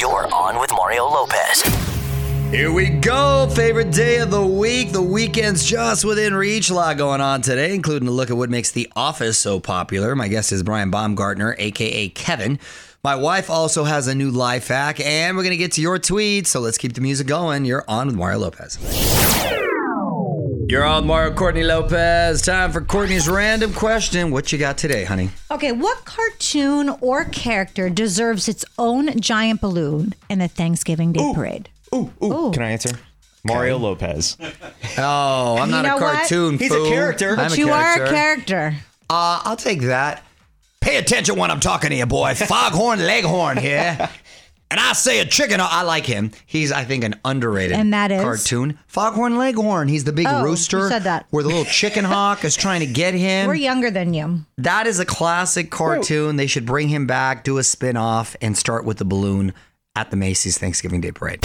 You're on with Mario Lopez. Here we go. Favorite day of the week. The weekend's just within reach. A lot going on today, including a look at what makes The Office so popular. My guest is Brian Baumgartner, aka Kevin. My wife also has a new life hack, and we're going to get to your tweets. So let's keep the music going. You're on with Mario Lopez. You're on Mario Courtney Lopez. Time for Courtney's random question. What you got today, honey? Okay, what cartoon or character deserves its own giant balloon in the Thanksgiving Day parade? Ooh, ooh, Can I answer? Mario Lopez. Oh, I'm You not a know what? cartoon He's a fool. character. I'm But you are a character. Uh, I'll take that. Pay attention when I'm talking to you, boy. Foghorn Leghorn here. And I say a chicken. I like him. He's, I think, an underrated And that is? cartoon. Foghorn Leghorn. He's the big Oh, rooster. you said that. Where the little chicken hawk is trying to get him. We're younger than you. that is a classic cartoon. They should bring him back, do a spin off, and start with the balloon at the Macy's Thanksgiving Day Parade.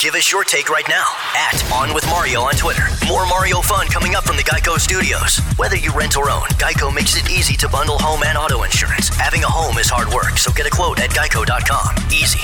Give us your take right now at On With Mario on Twitter. More Mario fun coming up from the Geico Studios. Whether you rent or own, Geico makes it easy to bundle home and auto insurance. Having a home is hard work, so get a quote at geico.com. Easy.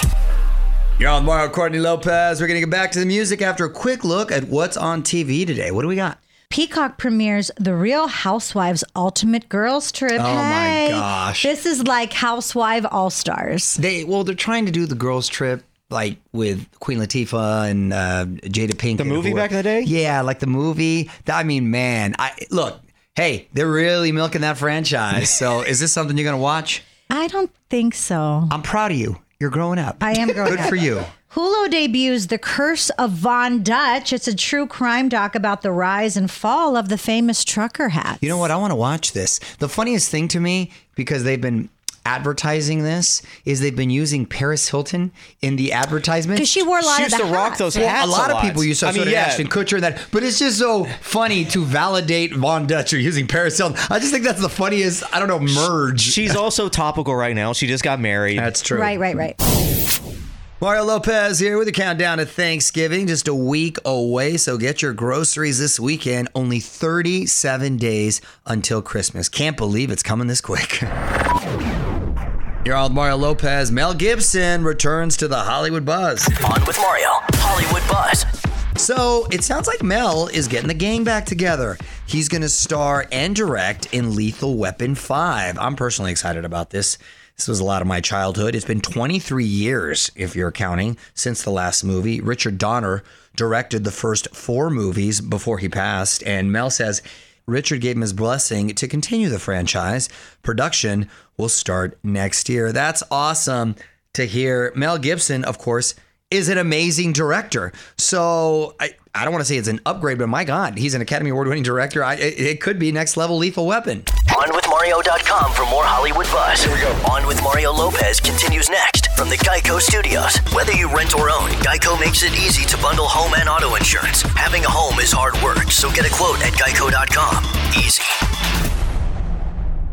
You're on Mario Courtney Lopez. We're going to get back to the music after a quick look at what's on TV today. What do we got? Peacock premieres The Real Housewives Ultimate Girls Trip. Oh my gosh. This is like Housewife All Stars. They well, they're trying to do the girls' trip like with Queen Latifah and uh, Jada Pinkett. The movie back in the day? Yeah, like the movie. I mean, man, I look. Hey, they're really milking that franchise. So, is this something you're going to watch? I don't think so. I'm proud of you. You're growing up. I am growing Good up. for you. Hulu debuts The Curse of Von Dutch. It's a true crime doc about the rise and fall of the famous trucker hat. You know what? I want to watch this. The funniest thing to me, because they've been advertising this, is they've been using Paris Hilton in the advertisement. Because she wore a lot She of used the to rock hats. those Well, hats. a lot of people use I sort of yeah. Ashton Kutcher and that, but it's just so funny to validate Von Dutcher using Paris Hilton. I just think that's the funniest. I don't know merge. She's also topical right now. She just got married. that's true. Right, right, right. Mario Lopez here with a countdown to Thanksgiving, just a week away. So get your groceries this weekend. Only 37 days until Christmas. Can't believe it's coming this quick. You're on with Mario Lopez. Mel Gibson returns to the Hollywood buzz. On with Mario. Hollywood Buzz. So it sounds like Mel is getting the gang back together. He's going to star and direct in Lethal Weapon 5. I'm personally excited about this. This was a lot of my childhood. It's been 23 years, if you're counting, since the last movie. Richard Donner directed the first four movies before he passed, and Mel says Richard gave him his blessing to continue the franchise. Production will start next year. That's awesome to hear. Mel Gibson, of course, is an amazing director. So I, I don't want to say it's an upgrade, but my God, he's an Academy Award winning director. I, it, it could be next level lethal weapon. OnWithMario.com for more Hollywood buzz. Here we go. On with Mario Lopez continues next from the Geico Studios. Whether you rent or own, Geico makes it easy to bundle home and auto insurance. Having a home is hard work, so get a quote at geico.com. Easy.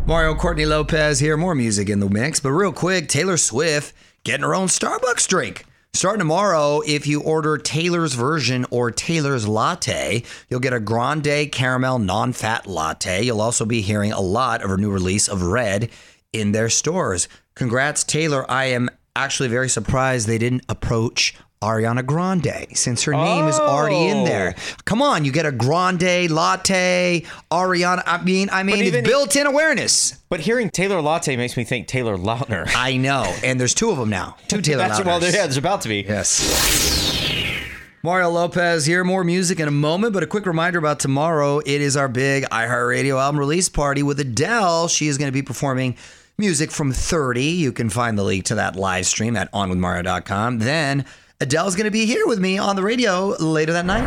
Mario Courtney Lopez here. More music in the mix, but real quick, Taylor Swift getting her own Starbucks drink. Starting tomorrow, if you order Taylor's version or Taylor's latte, you'll get a grande caramel non fat latte. You'll also be hearing a lot of her new release of Red in their stores. Congrats, Taylor. I am actually very surprised they didn't approach Ariana Grande since her name is already in oh. there. Come on, you get a grande latte, Ariana. I mean, I mean, it's built in awareness. But hearing Taylor Latte makes me think Taylor Lautner. I know, and there's two of them now. Two Taylor That's well, Lautners. yeah, there's about to be. Yes. Mario Lopez here. More music in a moment, but a quick reminder about tomorrow. It is our big iHeartRadio album release party with Adele. She is going to be performing music from 30. You can find the link to that live stream at onwithmario.com. Then Adele's going to be here with me on the radio later that night.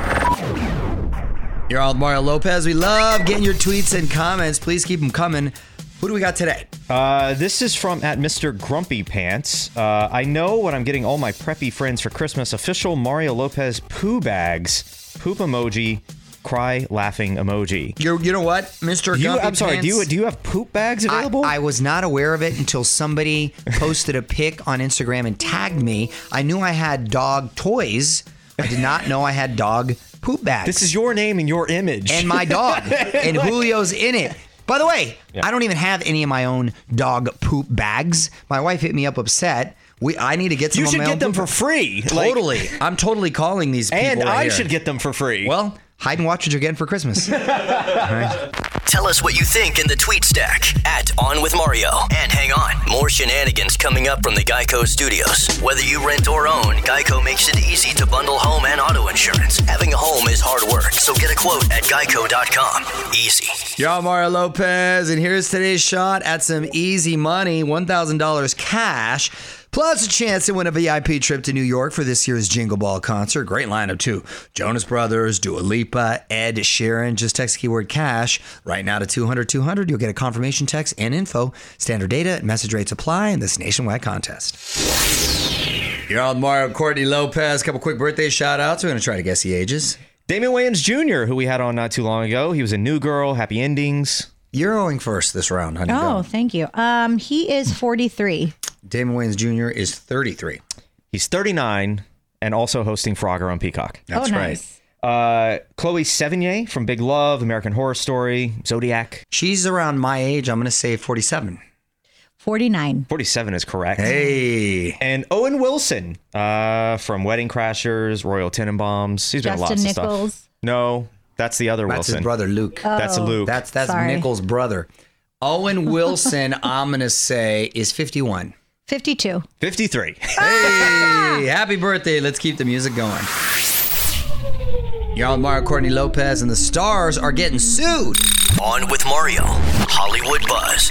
You're all Mario Lopez. We love getting your tweets and comments. Please keep them coming. Who do we got today? Uh, this is from at Mr. Grumpy Pants. Uh, I know what I'm getting all my preppy friends for Christmas. Official Mario Lopez poo bags, poop emoji, cry laughing emoji. You're, you know what, Mr. Do you, I'm sorry. Do you do you have poop bags available? I was not aware of it until somebody posted a pic on Instagram and tagged me. I knew I had dog toys. I did not know I had dog poop bags. this is your name and your image. and my dog, and Julio's in it. By the way, I don't even have any of my own dog poop bags. My wife hit me up upset We I need to get some. You should get them for free. Like- Totally. I'm totally calling these people. and right I here. should get them for free. Well, hide and watch what you're getting for Christmas. Tell us what you think in the tweet stack at On With Mario. And hang on, more shenanigans coming up from the Geico studios. Whether you rent or own, Geico makes it easy to bundle home and auto insurance. Having a home is hard work, so get a quote at geico.com. Easy. Y'all, Mario Lopez, and here's today's shot at some easy money $1,000 cash, plus a chance to win a VIP trip to New York for this year's Jingle Ball concert. Great lineup, too. Jonas Brothers, Dua Lipa, Ed Sheeran. Just text keyword cash right now to 200 200. You'll get a confirmation text and info. Standard data, and message rates apply in this nationwide contest. You're on Mario Courtney Lopez. Couple quick birthday shout outs. We're going to try to guess the ages. Damon Wayans Jr., who we had on not too long ago, he was a new girl, happy endings. You're going first this round, honey. Oh, Go. thank you. Um, he is 43. Damon Wayans Jr. is 33. He's 39 and also hosting Frogger on Peacock. That's oh, right. nice. Uh, Chloe Sevigny from Big Love, American Horror Story, Zodiac. She's around my age. I'm going to say 47. 49. 47 is correct. Hey. And Owen Wilson uh, from Wedding Crashers, Royal Tenenbaums. He's been in Justin lots of stuff. No, that's the other That's Wilson. That's his brother, Luke. That's Luke. That's that's Sorry. Nichols' brother. Owen Wilson, I'm going to say, is 51. 52. 53. Hey, happy birthday. Let's keep the music going. Y'all, Mario Courtney Lopez and the stars are getting sued. On with Mario. Hollywood Buzz.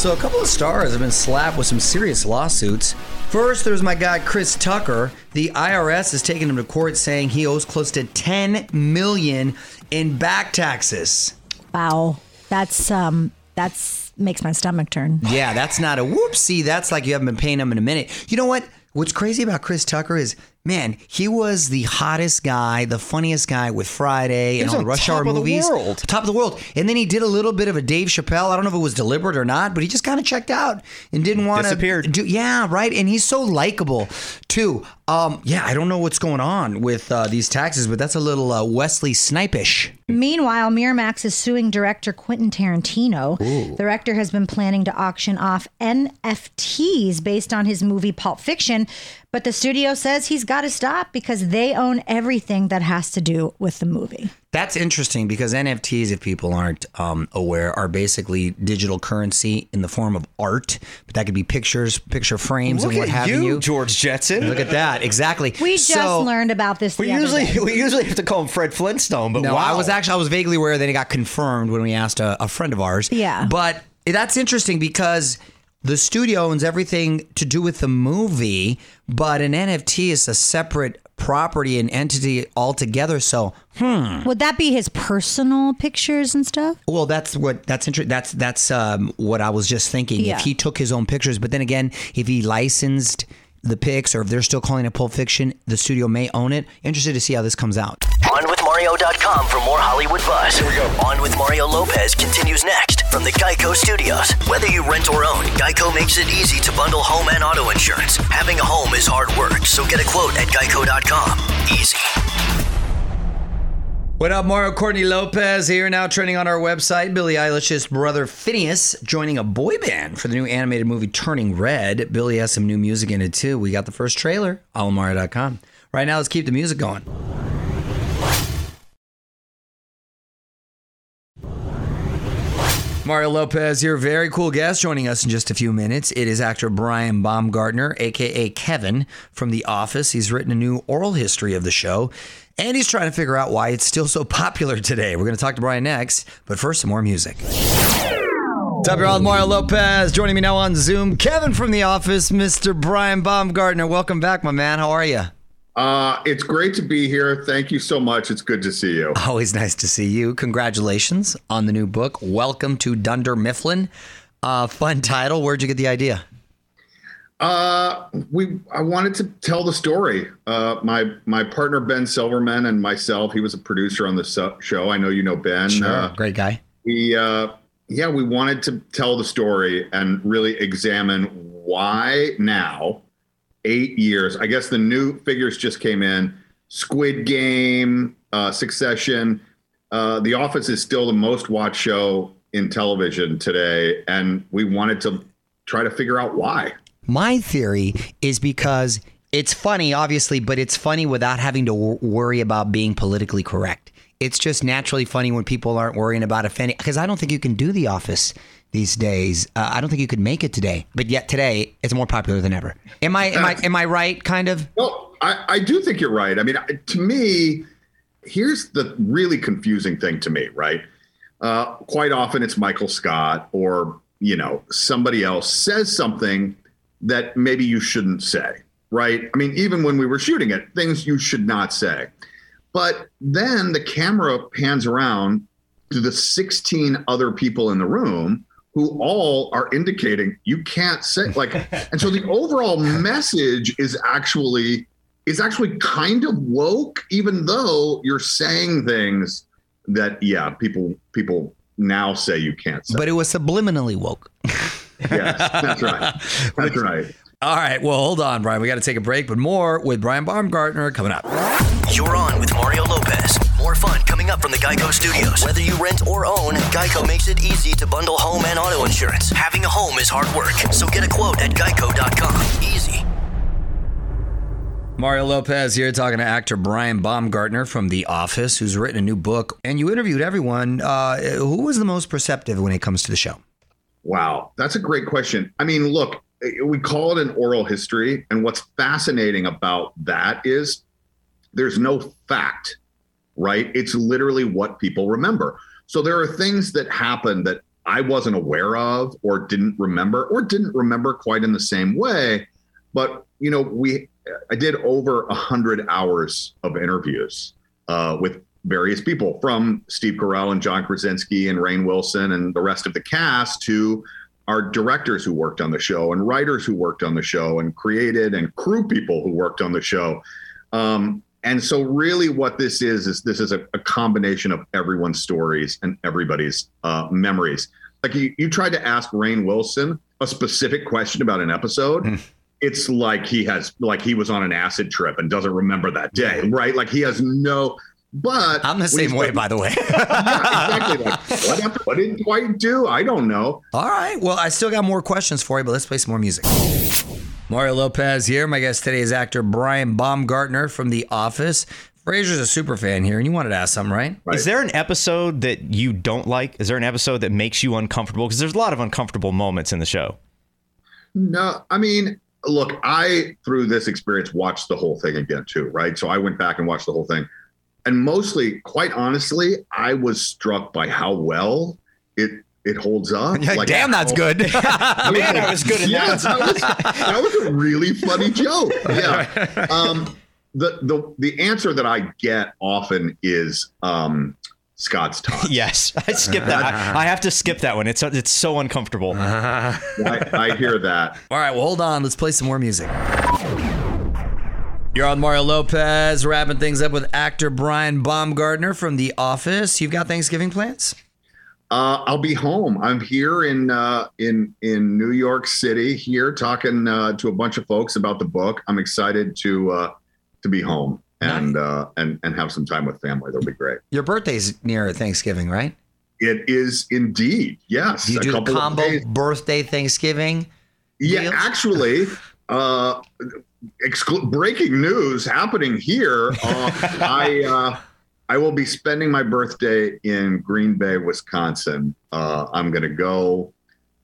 So a couple of stars have been slapped with some serious lawsuits. First, there's my guy Chris Tucker. The IRS is taking him to court saying he owes close to 10 million in back taxes. Wow. That's, um, that's makes my stomach turn. Yeah, that's not a whoopsie. That's like you haven't been paying him in a minute. You know what? What's crazy about Chris Tucker is, man, he was the hottest guy, the funniest guy with Friday and all the Rush top Hour of the movies. world. Top of the world. And then he did a little bit of a Dave Chappelle. I don't know if it was deliberate or not, but he just kind of checked out and didn't want to Disappeared. do. Yeah, right. And he's so likable too. Um, yeah, I don't know what's going on with uh, these taxes, but that's a little uh, Wesley Snipish. Meanwhile, Miramax is suing director Quentin Tarantino. The director has been planning to auction off NFTs based on his movie Pulp Fiction, but the studio says he's got to stop because they own everything that has to do with the movie. That's interesting because NFTs, if people aren't um, aware, are basically digital currency in the form of art. But that could be pictures, picture frames, Look and what at have you, you. George Jetson. Look at that, exactly. We just So- learned about this. The we other usually day. we usually have to call him Fred Flintstone, but No, wow. I was actually I was vaguely aware that it got confirmed when we asked a, a friend of ours. Yeah. but that's interesting because the studio owns everything to do with the movie, but an NFT is a separate property and entity altogether. So, Would that be his personal pictures and stuff? well, that's what that's interesting. That's that's um, what I was just thinking. Yeah. If he took his own pictures, but then again, if he licensed the pics, or if they're still calling it Pulp Fiction, the studio may own it. Interested to see how this comes out. OnWithMario.com for more Hollywood buzz. Here we go. On with Mario Lopez continues next from the Geico Studios. Whether you rent or own, Geico makes it easy to bundle home and auto insurance. Having a home is hard work, so get a quote at Geico.com. Easy. What up, Mario Courtney Lopez here, now trending on our website. Billie Eilish's brother Phineas joining a boy band for the new animated movie Turning Red. Billie has some new music in it too. We got the first trailer, allmario.com. Right now, let's keep the music going. Mario Lopez, your very cool guest, joining us in just a few minutes. It is actor Brian Baumgartner, aka Kevin from The Office. He's written a new oral history of the show, and he's trying to figure out why it's still so popular today. We're going to talk to Brian next, but first, some more music. What's up, y'all? Mario Lopez joining me now on Zoom. Kevin from The Office, Mr. Brian Baumgartner. Welcome back, my man. How are you? Uh, it's great to be here. Thank you so much. It's good to see you. Always nice to see you. Congratulations on the new book. Welcome to Dunder Mifflin. Uh, fun title. Where'd you get the idea? Uh, we I wanted to tell the story. Uh, my my partner Ben Silverman and myself. He was a producer on the show. I know you know Ben. Uh, Great guy. we uh, yeah, we wanted to tell the story and really examine why now, eight years. I guess the new figures just came in. Squid Game, uh, Succession. Uh, the Office is still the most watched show in television today, and we wanted to try to figure out why. My theory is because it's funny, obviously, but it's funny without having to w- worry about being politically correct. It's just naturally funny when people aren't worrying about offending. Because I don't think you can do The Office these days. Uh, I don't think you could make it today, but yet today it's more popular than ever. Am I am I am I right? Kind of. Well, I, I do think you're right. I mean, to me, here's the really confusing thing to me, right? Uh, quite often it's Michael Scott or you know somebody else says something that maybe you shouldn't say, right? I mean, even when we were shooting it, things you should not say. But then the camera pans around to the 16 other people in the room who all are indicating you can't say like and so the overall message is actually is actually kind of woke even though you're saying things that yeah people people now say you can't say But it was subliminally woke. yes that's right that's right All right, well, hold on, Brian. We got to take a break, but more with Brian Baumgartner coming up. You're on with Mario Lopez. Geico Studios. Whether you rent or own, Geico makes it easy to bundle home and auto insurance. Having a home is hard work, so get a quote at geico.com. Easy. Mario Lopez here talking to actor Brian Baumgartner from The Office, who's written a new book. And you interviewed everyone. Uh, who was the most perceptive when it comes to the show? Wow, that's a great question. I mean, look, we call it an oral history. And what's fascinating about that is there's no fact, right? It's literally what people remember. So there are things that happen that I wasn't aware of or didn't remember or didn't remember quite in the same way. But, you know, we, I did over a hundred hours of interviews uh, with various people from Steve Carell and John Krasinski and Rainn Wilson and the rest of the cast to our directors who worked on the show and writers who worked on the show and created and crew people who worked on the show. Um, and so really what this is is this is a, a combination of everyone's stories and everybody's uh, memories. Like you, you tried to ask Rainn Wilson a specific question about an episode. It's like he has like he was on an acid trip and doesn't remember that day, right? Like he has no but I'm the same way, by the way. yeah, exactly. Like, what, happened? what did Dwight do? I don't know. All right. Well, I still got more questions for you, but let's play some more music. Mario Lopez here. My guest today is actor Brian Baumgartner from The Office. Fraser's a super fan here, and you wanted to ask something, right? Right. Is there an episode that you don't like? Is there an episode that makes you uncomfortable? Because there's a lot of uncomfortable moments in the show. No, I mean, look, I through this experience watched the whole thing again too, right? So I went back and watched the whole thing. And mostly, quite honestly, I was struck by how well it it holds up. Like, damn, that's good. Man, I was good at yeah, that. that was, that was a really funny joke. Yeah. Um, the the the answer that I get often is um, Scott's Tots. Yes, I skipped that. I, I have to skip that one. It's it's so uncomfortable. I, I hear that. All right, well, hold on. Let's play some more music. You're on Mario Lopez, wrapping things up with actor Brian Baumgartner from The Office. You've got Thanksgiving plans? Uh, I'll be home. I'm here in uh, in in New York City. Here talking uh, to a bunch of folks about the book. I'm excited to uh, to be home and uh, and and have some time with family. That'll be great. Your birthday's near Thanksgiving, right? It is indeed yes. You a do the combo birthday Thanksgiving? Yeah, deals? actually, uh, exclu- breaking news happening here. Uh, I uh, I will be spending my birthday in Green Bay, Wisconsin. Uh, I'm going to go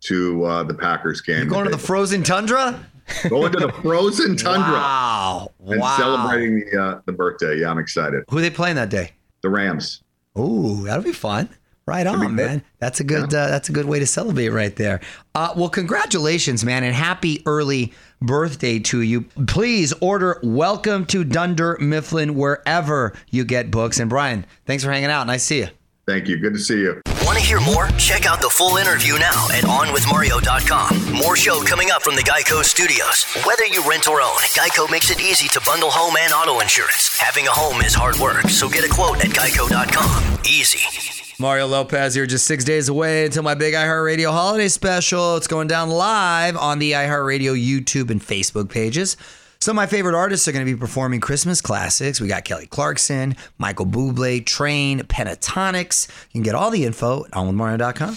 to uh, the Packers game. You're going to the frozen tundra? going to the frozen tundra Wow. and wow. celebrating the uh, the birthday. Yeah, I'm excited. Who are they playing that day? The Rams. Ooh, that'll be fun. Right on, man. That's a good. Uh, that's a good way to celebrate right there. Uh, well, congratulations, man, and happy early birthday to you. Please order "Welcome to Dunder Mifflin" wherever you get books. And Brian, thanks for hanging out. Nice to see you. Thank you. Good to see you. Want to hear more? Check out the full interview now at OnWithMario.com. More show coming up from the Geico Studios. Whether you rent or own, Geico makes it easy to bundle home and auto insurance. Having a home is hard work, so get a quote at Geico.com. Easy. Mario Lopez here, just six days away until my big iHeartRadio holiday special. It's going down live on the iHeartRadio YouTube and Facebook pages. Some of my favorite artists are going to be performing Christmas classics. We got Kelly Clarkson, Michael Bublé, Train, Pentatonix. You can get all the info at onwithmario.com.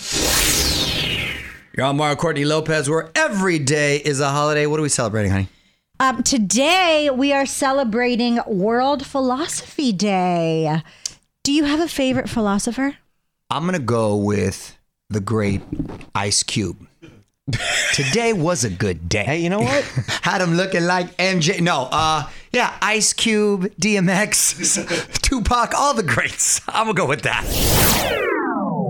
You're on Mario Courtney Lopez, where every day is a holiday. What are we celebrating, honey? Um, today we are celebrating World Philosophy Day. Do you have a favorite philosopher? I'm gonna go with the great Ice Cube. Today was a good day. Hey, you know what? Had him looking like MJ. No, uh, yeah, Ice Cube, DMX, Tupac, all the greats. I'm gonna go with that.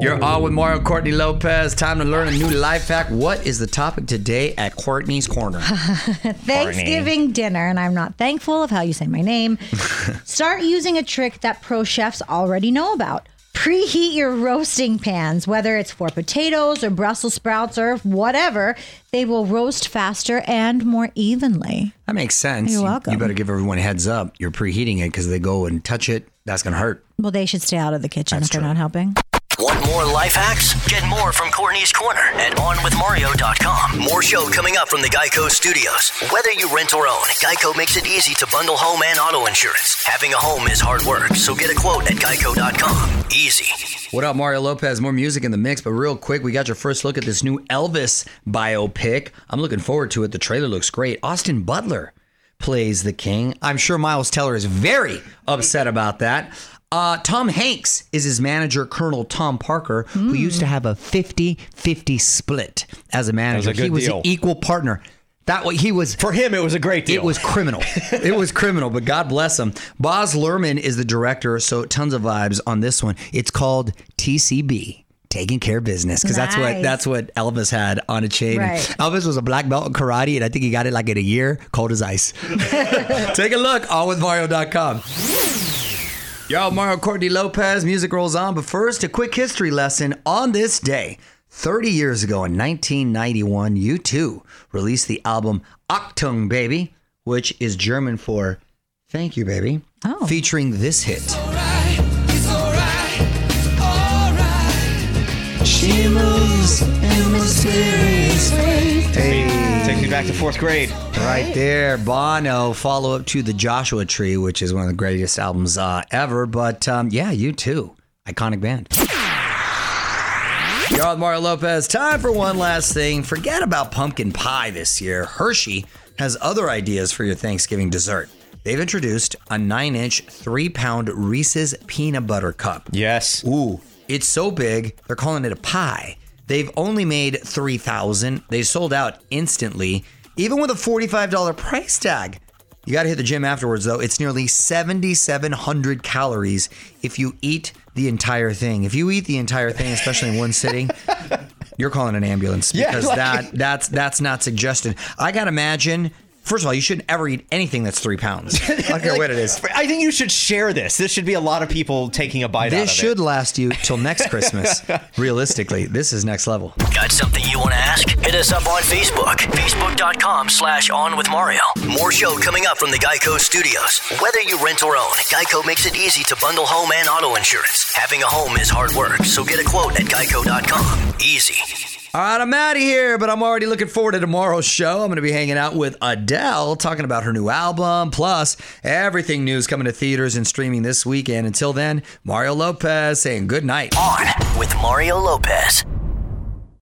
You're on with Mario Courtney Lopez. Time to learn a new life hack. What is the topic today at Courtney's Corner? Thanksgiving dinner, and I'm not thankful of how you say my name. Start using a trick that pro chefs already know about. Preheat your roasting pans, whether it's for potatoes or Brussels sprouts or whatever, they will roast faster and more evenly. That makes sense. You're welcome. You better give everyone a heads up. You're preheating it because they go and touch it. That's gonna hurt. Well, they should stay out of the kitchen if they're true. not helping. Want more life hacks? Get more from Courtney's Corner at OnWithMario.com. More show coming up from the Geico Studios. Whether you rent or own, Geico makes it easy to bundle home and auto insurance. Having a home is hard work, so get a quote at Geico.com. Easy. What up, Mario Lopez? More music in the mix, but real quick, we got your first look at this new Elvis biopic. I'm looking forward to it. The trailer looks great. Austin Butler plays the king. I'm sure Miles Teller is very upset about that. Uh, Tom Hanks is his manager, Colonel Tom Parker, who used to have a 50 50 split as a manager. a good he was deal. an equal partner. That way, he was For him, it was a great deal. it was criminal. it was criminal, but God bless him. Baz Luhrmann is the director, so tons of vibes on this one. It's called TCB. Taking care of business because that's what that's what Elvis had on a chain. Right. Elvis was a black belt in karate, and I think he got it like in a year, cold as ice. Take a look, all with allwithmario.com. Yo, Mario Courtney Lopez, music rolls on, but first, a quick history lesson on this day. 30 years ago in 1991, U2 released the album Achtung Baby, which is German for Thank You Baby, Oh. featuring this hit. She moves in mysterious ways. Hey. Takes me back to fourth grade. Right there, Bono. Follow up to the Joshua Tree, which is one of the greatest albums uh, ever. But um, yeah, U2, iconic band. Y'all, with Mario Lopez. Time for one last thing. Forget about pumpkin pie this year. Hershey has other ideas for your Thanksgiving dessert. They've introduced a nine-inch, three-pound Reese's peanut butter cup. Yes. Ooh, it's so big, they're calling it a pie. They've only made 3,000. They sold out instantly, even with a $45 price tag. You got to hit the gym afterwards, though. It's nearly 7,700 calories if you eat the entire thing. If you eat the entire thing, especially in one sitting, you're calling an ambulance Yeah, because like- that that's that's not suggested. I got to imagine. First of all, you shouldn't ever eat anything that's three pounds. I don't care what it is. I think you should share this. This should be a lot of people taking a bite out of This it. should last you till next Christmas. Realistically, this is next level. Got something you want to ask? Hit us up on Facebook. Facebook.com slash on with Mario. More show coming up from the Geico Studios. Whether you rent or own, Geico makes it easy to bundle home and auto insurance. Having a home is hard work, so get a quote at geico.com. Easy. All right, I'm out of here, but I'm already looking forward to tomorrow's show. I'm going to be hanging out with Adele, talking about her new album, plus everything news coming to theaters and streaming this weekend. Until then, Mario Lopez saying good night. On with Mario Lopez.